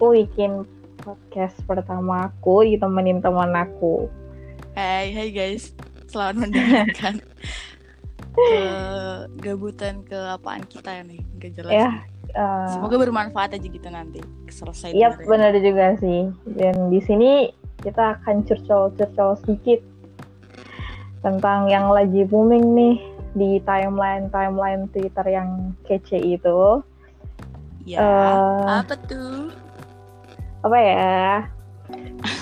aku bikin podcast pertama aku ditemenin teman aku. Hai, hai guys. Selamat mendengarkan kegabutan keapaan kita ini. Gak jelas. Ya, uh, Semoga bermanfaat aja gitu nanti. Selesai. Iya, benar juga sih. Dan di sini kita akan curcol-curcol sedikit tentang yang lagi booming nih di timeline timeline Twitter yang kece itu. Ya, uh, apa tuh? Apa ya?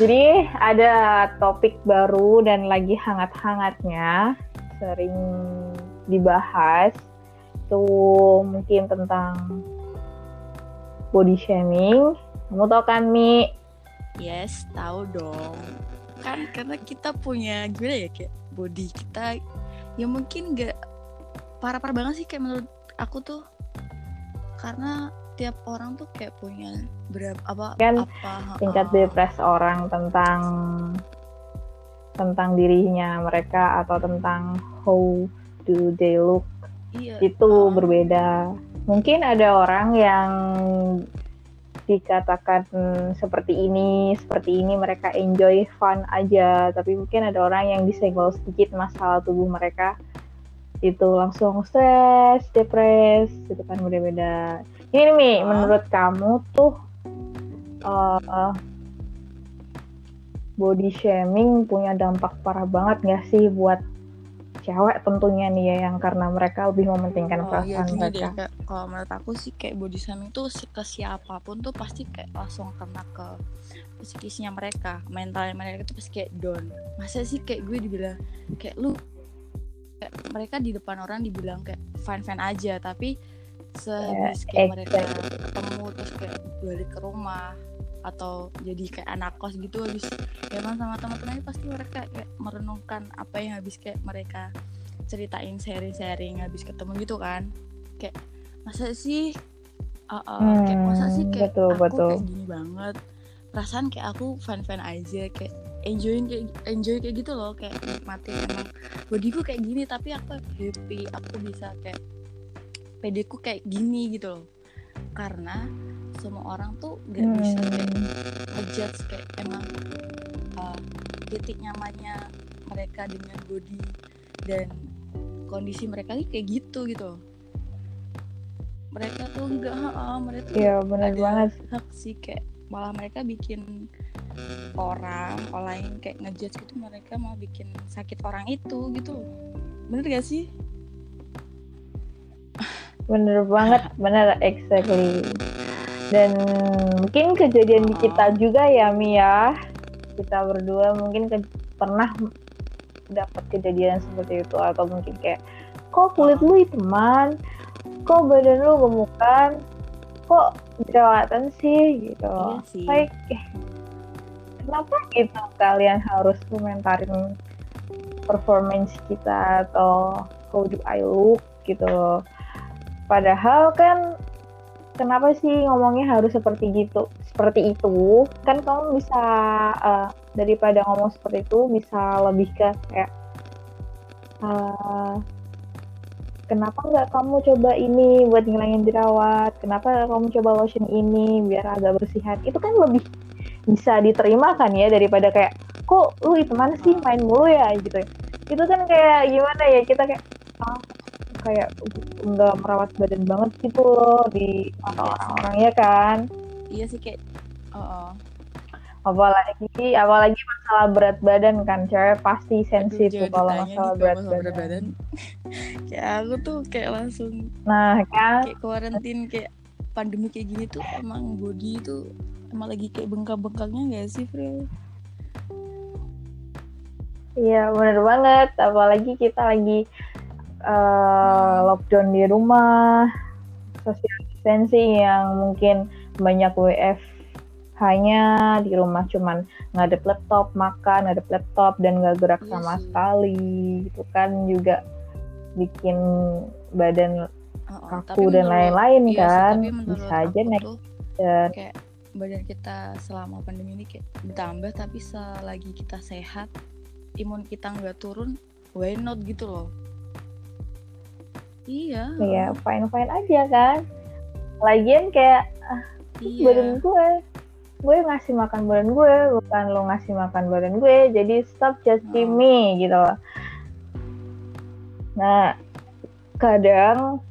Jadi ada topik baru dan lagi hangat-hangatnya sering dibahas. Itu mungkin tentang body shaming. Kamu tau kan Mi? Yes tahu dong. Kan karena kita punya gue ya kayak body kita ya mungkin gak parah-parah banget sih kayak menurut aku tuh. Karena tiap orang tuh kayak punya berapa apa kan apa, tingkat uh, depres orang tentang tentang dirinya mereka atau tentang how do they look iya, itu uh, berbeda. Mungkin ada orang yang dikatakan seperti ini seperti ini mereka enjoy fun aja. Tapi mungkin ada orang yang disenggol sedikit masalah tubuh mereka itu langsung stres, depres, itu kan beda-beda. Ini nih, uh. menurut kamu tuh uh, body shaming punya dampak parah banget gak sih buat cewek tentunya nih ya yang karena mereka lebih mementingkan oh, iya, perasaan iya, mereka. Deh, kalau menurut aku sih kayak body shaming tuh ke siapa pun tuh pasti kayak langsung kena ke psikisnya mereka, mentalnya mereka tuh pasti kayak down. Masa sih kayak gue dibilang kayak lu kayak mereka di depan orang dibilang kayak fine fine aja tapi sehabis kayak mereka ketemu terus kayak balik ke rumah atau jadi kayak anak kos gitu habis emang sama teman-temannya pasti mereka kayak merenungkan apa yang habis kayak mereka ceritain sharing-sharing habis ketemu gitu kan. Kayak masa sih uh, uh, hmm, kayak masa sih kayak betul, aku betul. kayak gini banget. Perasaan kayak aku fan fan aja kayak enjoy kayak enjoy kayak gitu loh kayak nikmatin. Emang bodiku kayak gini tapi aku happy aku bisa kayak pedeku kayak gini gitu loh karena semua orang tuh gak hmm. bisa kayak ngejudge kayak emang uh, titik nyamannya mereka dengan body dan kondisi mereka kayak gitu gitu mereka tuh enggak ha, mereka tuh ya, bener ada banget. hak sih kayak malah mereka bikin orang orang lain kayak ngejudge gitu mereka mau bikin sakit orang itu gitu bener gak sih bener banget bener exactly. Dan mungkin kejadian di kita juga ya Mia ya. kita berdua mungkin ke, pernah dapat kejadian seperti itu atau mungkin kayak kok kulit lu teman kok badan lu gemukan? Kok jerawatan sih? Gitu. Iya sih. like eh, kenapa gitu kalian harus komentarin performance kita atau how do I look gitu padahal kan kenapa sih ngomongnya harus seperti gitu seperti itu? Kan kamu bisa uh, daripada ngomong seperti itu bisa lebih ke kayak uh, kenapa nggak kamu coba ini buat ngilangin jerawat? Kenapa kamu coba lotion ini biar agak bersihan? Itu kan lebih bisa diterima kan ya daripada kayak kok lu itu mana sih? Main mulu ya gitu. Itu kan kayak gimana ya kita kayak ah, kayak nggak merawat badan banget gitu loh di mata iya orang-orang ya kan iya sih kayak oh, oh. apalagi apalagi masalah berat badan kan cewek pasti sensitif kalau masalah berat badan. berat badan kayak aku tuh kayak langsung nah kan kayak kuarantin kayak pandemi kayak gini tuh emang body itu emang lagi kayak bengkak-bengkaknya gak sih Fril? Iya bener banget apalagi kita lagi uh, lockdown di rumah social distancing yang mungkin banyak WF hanya di rumah cuman ngadep laptop makan ngadep laptop dan nggak gerak iya sama sekali gitu kan juga bikin badan oh, oh, kaku dan lain-lain iya kan sih, bisa aja naik dan kayak badan kita selama pandemi ini kayak bertambah tapi selagi kita sehat imun kita nggak turun why not gitu loh iya. Iya fine fine aja kan. Lagian kayak ah, iya. badan gue. Gue ngasih makan badan gue bukan lo ngasih makan badan gue jadi stop judging Oh. me gitu. Loh nah kadang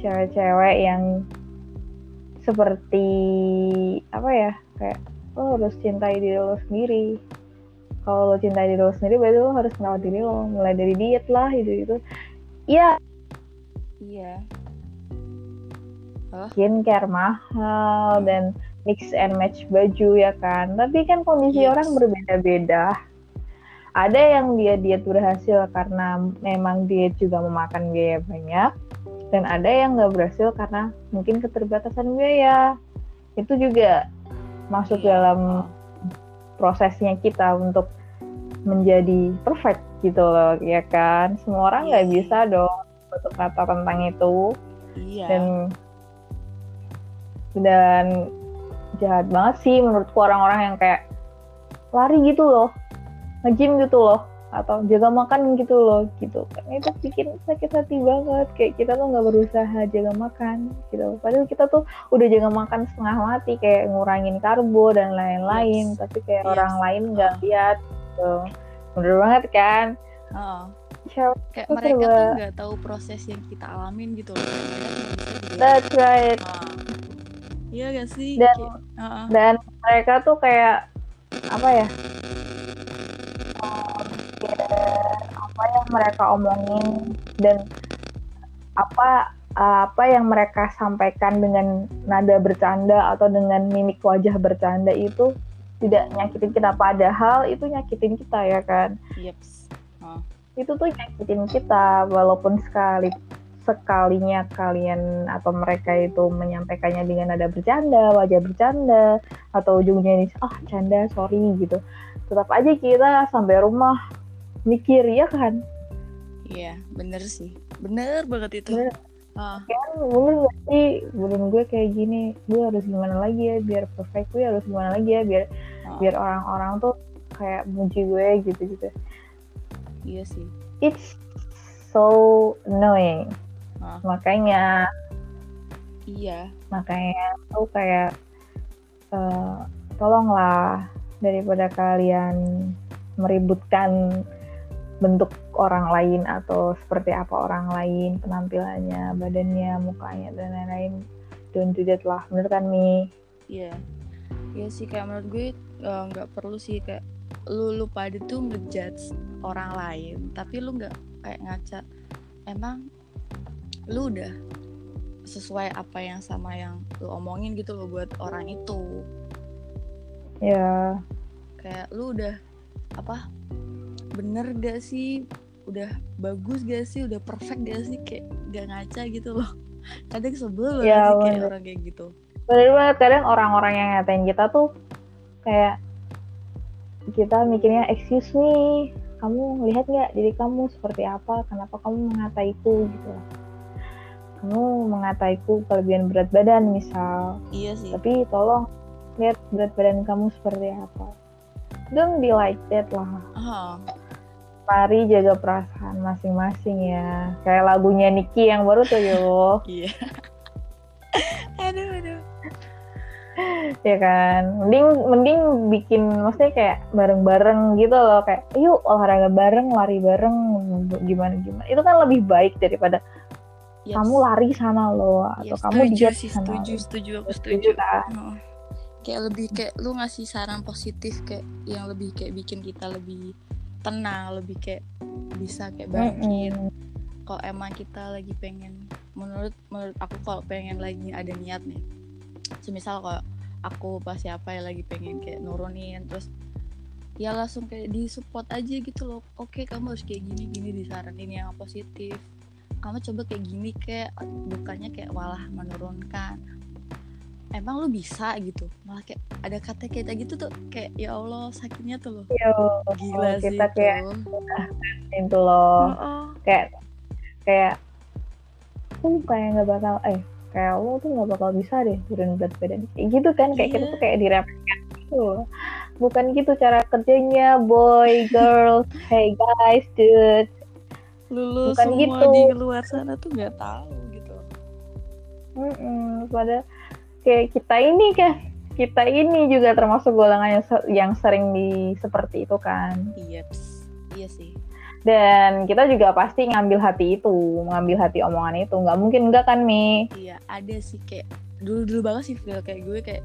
cewek-cewek yang seperti apa ya kayak lo harus cintai diri lo sendiri. Kalau lo cintai diri lo sendiri berarti lo harus merawat diri lo mulai dari diet lah itu itu ya iya. Skincare mahal dan mix and match baju ya kan? Tapi kan kondisi Yes. orang berbeda-beda. Ada yang dia diet berhasil karena memang diet juga memakan biaya banyak dan ada yang nggak berhasil karena mungkin keterbatasan biaya. Itu juga masuk Iya. dalam prosesnya kita untuk menjadi perfect gitu loh ya kan? Semua orang nggak Iya. bisa dong untuk kata tentang itu. Iya. Dan dan jahat banget sih menurutku orang-orang yang kayak lari gitu loh. Nge-gym gitu loh. Atau jaga makan gitu loh gitu. Kan itu bikin sakit hati banget. Kayak kita tuh nggak berusaha jaga makan gitu. Padahal kita tuh udah jaga makan setengah mati kayak ngurangin karbo dan lain-lain. Yes. tapi kayak Yes. orang lain nggak Ah. lihat gitu. Bener banget kan? Heeh. Cewek, kayak mereka coba- tuh nggak tahu proses yang kita alamin gitu loh that's right Ah. iya gak sih Dan- Kayak- Heeh. dan mereka tuh kayak apa ya apa yang mereka omongin dan apa apa yang mereka sampaikan dengan nada bercanda atau dengan mimik wajah bercanda itu tidak nyakitin kita padahal itu nyakitin kita ya kan Yeps. Itu tuh nyakitin kita walaupun sekali sekalinya kalian atau mereka itu menyampaikannya dengan nada bercanda, wajah bercanda atau ujungnya ini ah canda sorry gitu. Tetap aja kita sampai rumah mikir ya kan. Iya, bener sih. Bener banget itu. Bener. Ah, Kan bener gak sih badan gue kayak gini, gue harus gimana lagi ya biar perfect gue harus gimana lagi ya biar ah, biar orang-orang tuh kayak muji gue gitu-gitu. Iya sih. It's so annoying. Ah. Makanya Iya. makanya tuh kayak eh, tolonglah daripada kalian meributkan bentuk orang lain atau seperti apa orang lain penampilannya badannya mukanya dan lain-lain don't do that lah bener kan Mi Iya. Iya sih kayak menurut gue eh, nggak perlu sih kayak lu lu pada tuh ngejudge orang lain, tapi lu nggak kayak ngaca emang lu udah sesuai apa yang sama yang lu omongin gitu loh buat orang itu. ya. Kayak lu udah apa bener gak sih? Udah bagus gak sih? Udah perfect gak sih? Kayak gak ngaca gitu loh. Kadang sebel Ya, sih kayak orang kayak gitu. Bener banget kadang orang-orang yang ngatain kita tuh kayak kita mikirnya excuse me kamu lihat nggak diri kamu seperti apa? Kenapa kamu mengataiku gitu. Kamu mengataiku kelebihan berat badan misal. Iya sih. Tapi tolong lihat berat badan kamu seperti apa. Don't be like that lah. Ah mari jaga perasaan masing-masing ya. Kayak lagunya Niki yang baru tuh yo. Iya. Aduh aduh ya kan mending mending bikin maksudnya kayak bareng-bareng gitu loh kayak yuk olahraga bareng lari bareng gimana gimana itu kan lebih baik daripada Yes. kamu lari sana loh atau Ya, kamu setuju diet sih sana setuju setuju aku Setuju setuju kan? Heeh. kayak lebih kayak lu ngasih saran positif kayak yang lebih kayak bikin kita lebih tenang lebih kayak bisa kayak bangkit Mm-mm. kalau emang kita lagi pengen menurut menurut aku kalau pengen lagi ada niat nih semisal kalau aku pas siapa yang lagi pengen kayak nurunin terus ya langsung kayak di support aja gitu loh. Oke kamu harus kayak gini gini disaranin yang positif. Kamu coba kayak gini kayak bukannya kayak malah menurunkan. Emang lu bisa gitu malah kayak ada kata kayak gitu tuh kayak ya Allah sakitnya tuh loh. Yo, gila sih kita itu kayak itu loh. Heeh. kayak kayak aku kayak nggak bakal eh kayak lo tuh nggak bakal bisa deh turun berat badan kayak gitu kan kayak kita Iya. tuh kayak diremehkan gitu bukan gitu cara kerjanya boy girls hey guys dude lulus Bukan semua gitu. di luar sana tuh nggak tahu gitu Mm-mm, pada kayak kita ini kan kita ini juga termasuk golongan yang, se- yang sering di seperti itu kan. iya ps. iya sih Dan kita juga pasti ngambil hati itu, ngambil hati omongan itu. Nggak mungkin enggak kan, Mi? iya ada sih kayak dulu dulu banget sih feel kayak gue kayak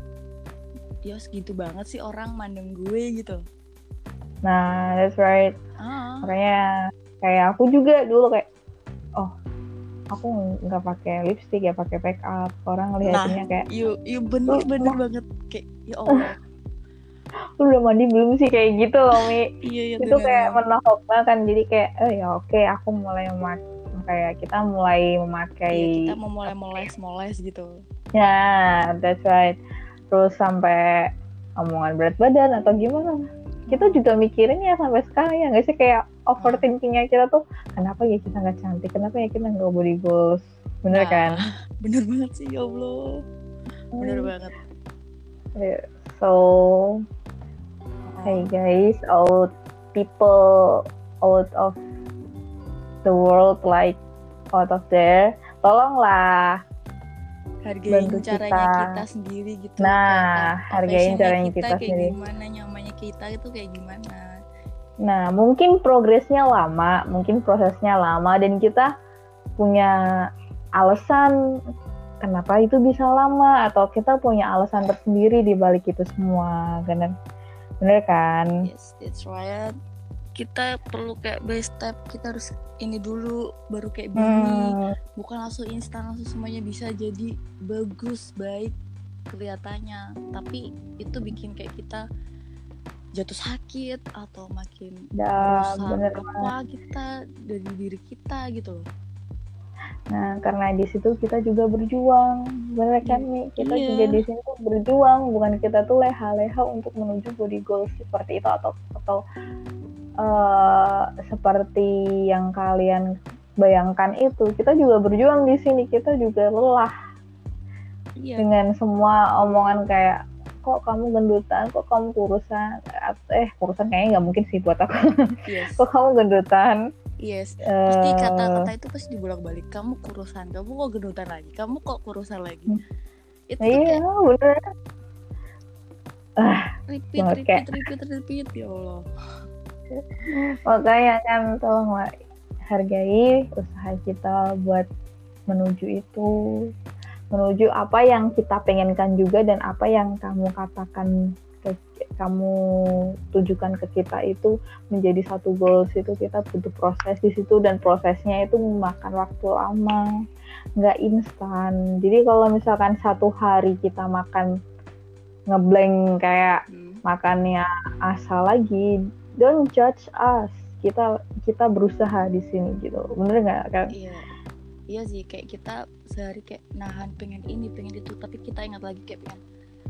ya segitu banget sih orang mandang gue gitu Nah, that's right. ah Makanya kayak aku juga dulu kayak, oh, aku nggak pakai lipstick ya, pakai make up. Orang ngeliatinnya kayak, you you bener bener banget kayak ya allah lu udah mandi belum sih kayak gitu loh, Mi. iya iya itu kayak menohok kan jadi kayak oh ya oke aku mulai memakai kayak kita mulai memakai Iya, kita mau mulai moles moles gitu. Ya that's right. Terus sampai omongan berat badan atau gimana. Kita juga mikirin ya sampai sekarang ya nggak sih? Kayak overthinkingnya kita tuh kenapa ya kita nggak cantik? Kenapa ya kita nggak body goals? Bener Nah, kan? bener banget sih ya allah. Bener banget. Yeah. so hey guys all people out of the world like out of there tolonglah hargain bantu caranya kita. kita. sendiri gitu Nah, Kayak hargain caranya kita kayak sendiri. gimana nyamannya kita itu kayak gimana nah mungkin progresnya lama mungkin prosesnya lama dan kita punya alasan kenapa itu bisa lama atau kita punya alasan tersendiri di balik itu semua bener bener kan? Yes that's right. Kita perlu kayak by step kita harus ini dulu baru kayak begini Hmm, bukan langsung instan langsung semuanya bisa jadi bagus baik kelihatannya. Tapi itu bikin kayak kita jatuh sakit atau makin dah berusaha apa kita dari diri kita gitu loh Nah, karena di situ kita juga berjuang, bener kan nih? Kita Iya. juga di sini tuh berjuang, bukan kita tuh leha-leha untuk menuju body goals seperti itu atau atau eh, seperti yang kalian bayangkan itu. Kita juga berjuang di sini, kita juga lelah iya dengan semua omongan kayak kok kamu gendutan, kok kamu kurusan, eh kurusan kayaknya nggak mungkin sih buat aku. yes kok kamu gendutan? Yes. Pasti Eh, kata-kata itu pasti dibolak-balik. Kamu kurusan kamu kok gendutan lagi? Kamu kok kurusan lagi? Hmm. itu Iya, kayak bener. repeat banget, repeat kayak- repeat repeat ya Allah. Makanya kan tolonglah hargai usaha kita buat menuju itu, menuju apa yang kita pengenkan juga dan apa yang kamu katakan ke kamu tujukan ke kita itu menjadi satu goals itu kita butuh proses di situ dan prosesnya itu memakan waktu lama, nggak instan. Jadi kalau misalkan satu hari kita makan ngeblank kayak Hmm. makannya asal lagi don't judge us kita kita berusaha di sini gitu bener nggak kan iya iya sih kayak kita sehari kayak nahan pengen ini pengen itu tapi kita ingat lagi kayak pengen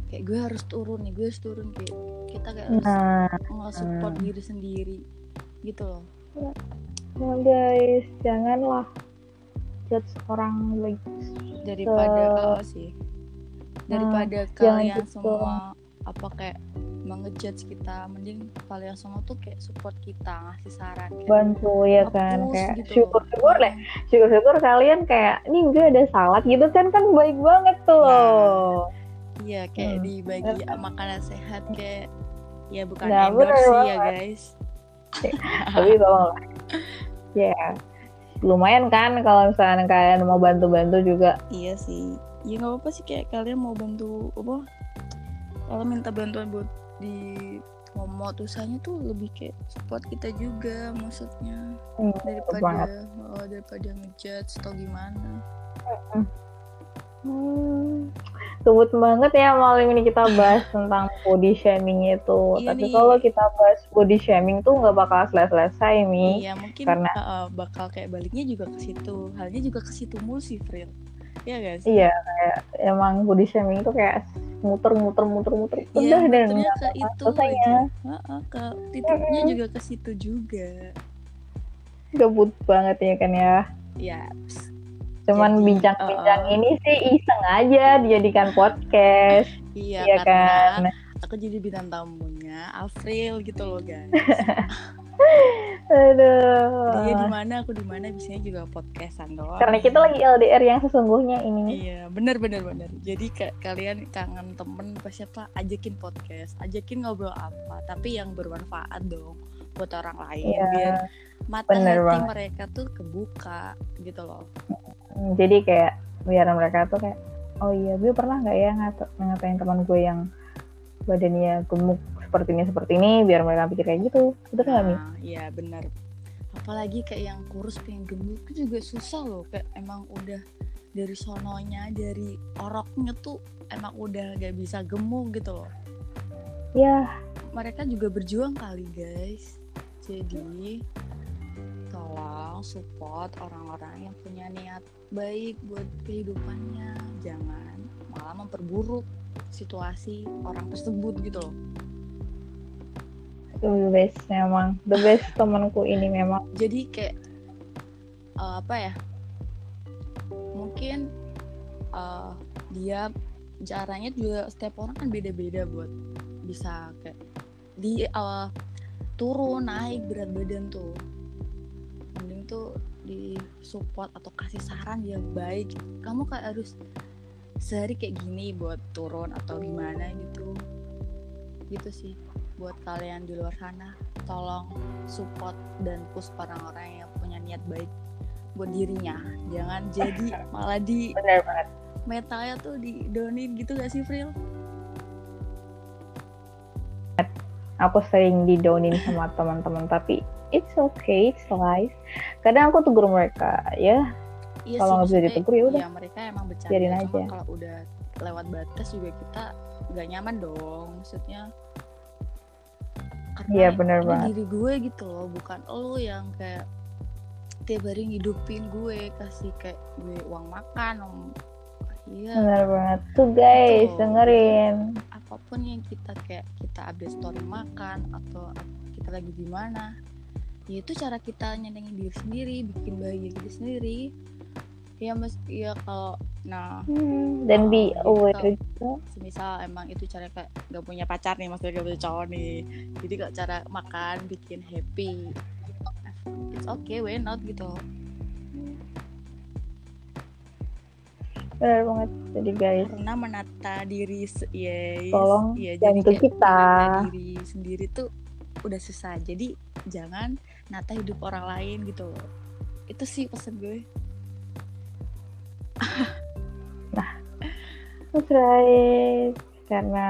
kayak gue harus turun nih gue harus turun kayak kita kayak harus nah nge-support hmm. diri sendiri gitu loh nah guys janganlah judge orang like daripada oh, sih daripada Nah, kalian gitu. semua apa kayak mengejudge kita mending kalian semua tuh kayak support kita ngasih saran kayak bantu ya kan kayak gitu syukur syukur deh syukur syukur kalian kayak nih gue ada salad gitu kan kan baik banget tuh Nah. Iya kayak Hmm. dibagi makanan sehat kayak ya bukan Nah, bener endorse sih ya guys. Tapi tolong ya lumayan kan kalau misalnya kalian mau bantu-bantu juga. Iya sih. Ya nggak apa-apa sih kayak kalian mau bantu apa kalau minta bantuan buat di promote usahanya tuh lebih kayak support kita juga maksudnya. Hmm, daripada oh, daripada ngejudge atau gimana. Hmm, sebut banget ya malam ini kita bahas tentang body shaming itu. Iya Tapi nih. kalau kita bahas body shaming tuh nggak bakal selesai-selesai Mi. iya mungkin karena- uh, uh, bakal kayak baliknya juga ke situ halnya juga ke situ mulu sih Fril Iya guys Iya, kayak emang body shaming itu kayak muter-muter muter-muter Iya, udah dan ke itu selesainya. aja. Heeh, ke titiknya juga ke situ juga. Gabut banget ya kan ya. Ya, ps, Cuman Jadi, bincang-bincang uh-uh. ini sih iseng aja dijadikan podcast, iya, iya karena kan. aku jadi bintang tamunya April gitu loh guys. Aduh. dia di mana aku di mana biasanya juga podcastan doang Karena kita lagi LDR yang sesungguhnya ini. Iya, benar benar benar. Jadi kayak kalian kangen temen pas siapa ajakin podcast, ajakin ngobrol apa, tapi yang bermanfaat dong buat orang lain Iya. biar mata bener hati banget. mereka tuh kebuka gitu loh. Jadi kayak biar mereka tuh kayak, oh iya gue pernah nggak ya ngata- ngatain teman gue yang badannya gemuk seperti ini seperti ini, biar mereka pikir kayak gitu. Betul nggak Mi? Nah, iya benar. Apalagi kayak yang kurus pengen gemuk itu juga susah loh. Kayak emang udah dari sononya, dari oroknya tuh emang udah gak bisa gemuk gitu loh. Ya, mereka juga berjuang kali guys jadi tolong support orang-orang yang punya niat baik buat kehidupannya jangan malah memperburuk situasi orang tersebut gitu loh the best memang. The best temanku ini memang. jadi kayak eh, apa ya mungkin eh, dia caranya juga setiap orang kan beda-beda buat bisa kayak di eh, turun naik berat badan tuh tuh di support atau kasih saran yang baik kamu kayak harus sehari kayak gini buat turun atau gimana gitu gitu sih buat kalian di luar sana tolong support dan push orang-orang yang punya niat baik buat dirinya jangan jadi malah di banget. metalnya tuh di downin gitu gak sih Fril? Aku sering didownin sama teman-teman, tapi it's okay, it's life. Kadang aku tegur mereka, ya Iya Kalau nggak bisa ditegur, ya udah. Iya mereka emang bercanda. Biarin Cuma aja. kalau udah lewat batas juga kita gak nyaman dong. Maksudnya karena Iya, bener ini banget. diri gue gitu loh, bukan lo yang kayak tiap hari ngidupin gue kasih kayak gue uang makan, om. Iya, benar banget. Tuh guys, Betul. dengerin. apa pun yang kita kayak kita update story makan atau kita lagi di mana, ya itu cara kita nyenengin diri sendiri, bikin bahagia diri sendiri. Ya mas, ya kalau nah Hmm, dan be Oh, aware gitu. juga. semisal emang itu cara kayak gak punya pacar nih maksudnya gak punya cowok nih jadi kalau cara makan bikin happy it's okay why not gitu Benar banget. Jadi guys, karena menata diri yes, Tolong ya, bantu kayak kita. menata diri sendiri tuh udah susah jadi jangan nata hidup orang lain gitu loh itu sih pesan gue that's right. Karena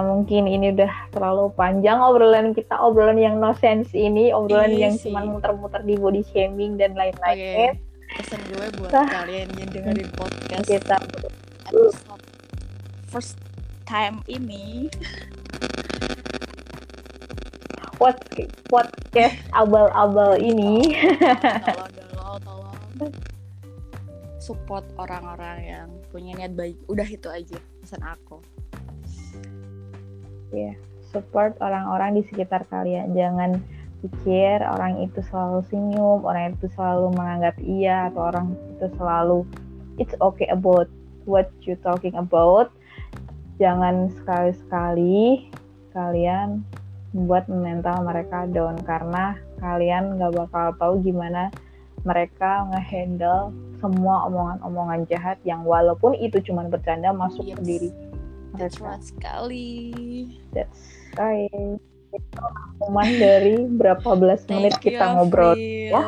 mungkin ini udah terlalu panjang obrolan kita, obrolan yang no sense ini, obrolan Iya yang cuma muter-muter di body shaming dan lain-lain. pesan gue buat Sah. kalian yang dengerin podcast Kita episode first time ini what podcast abal-abal ini. tolong tolong tolong support orang-orang yang punya niat baik udah itu aja pesan aku support orang-orang di sekitar kalian. Jangan pikir orang itu selalu senyum, orang itu selalu menganggap iya, atau orang itu selalu it's okay about what you talking about. Jangan sekali-sekali kalian membuat mental mereka down karena kalian nggak bakal tahu gimana mereka ngehandle semua omongan-omongan jahat yang walaupun itu cuma bercanda masuk ke Yes. diri that's mereka. right sekali That's right. Itu rangkuman dari berapa belas menit Thank you, kita ngobrol. April, ya.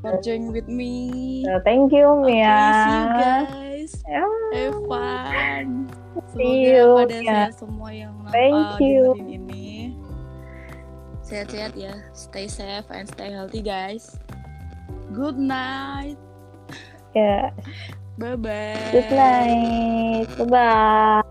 for joining with me So, thank you, okay, Mia. see you guys Ya, have fun See semoga you, pada sehat semua yang Thank uh, you. ini sehat-sehat ya stay safe and stay healthy guys good night ya. bye bye Good night. Bye-bye.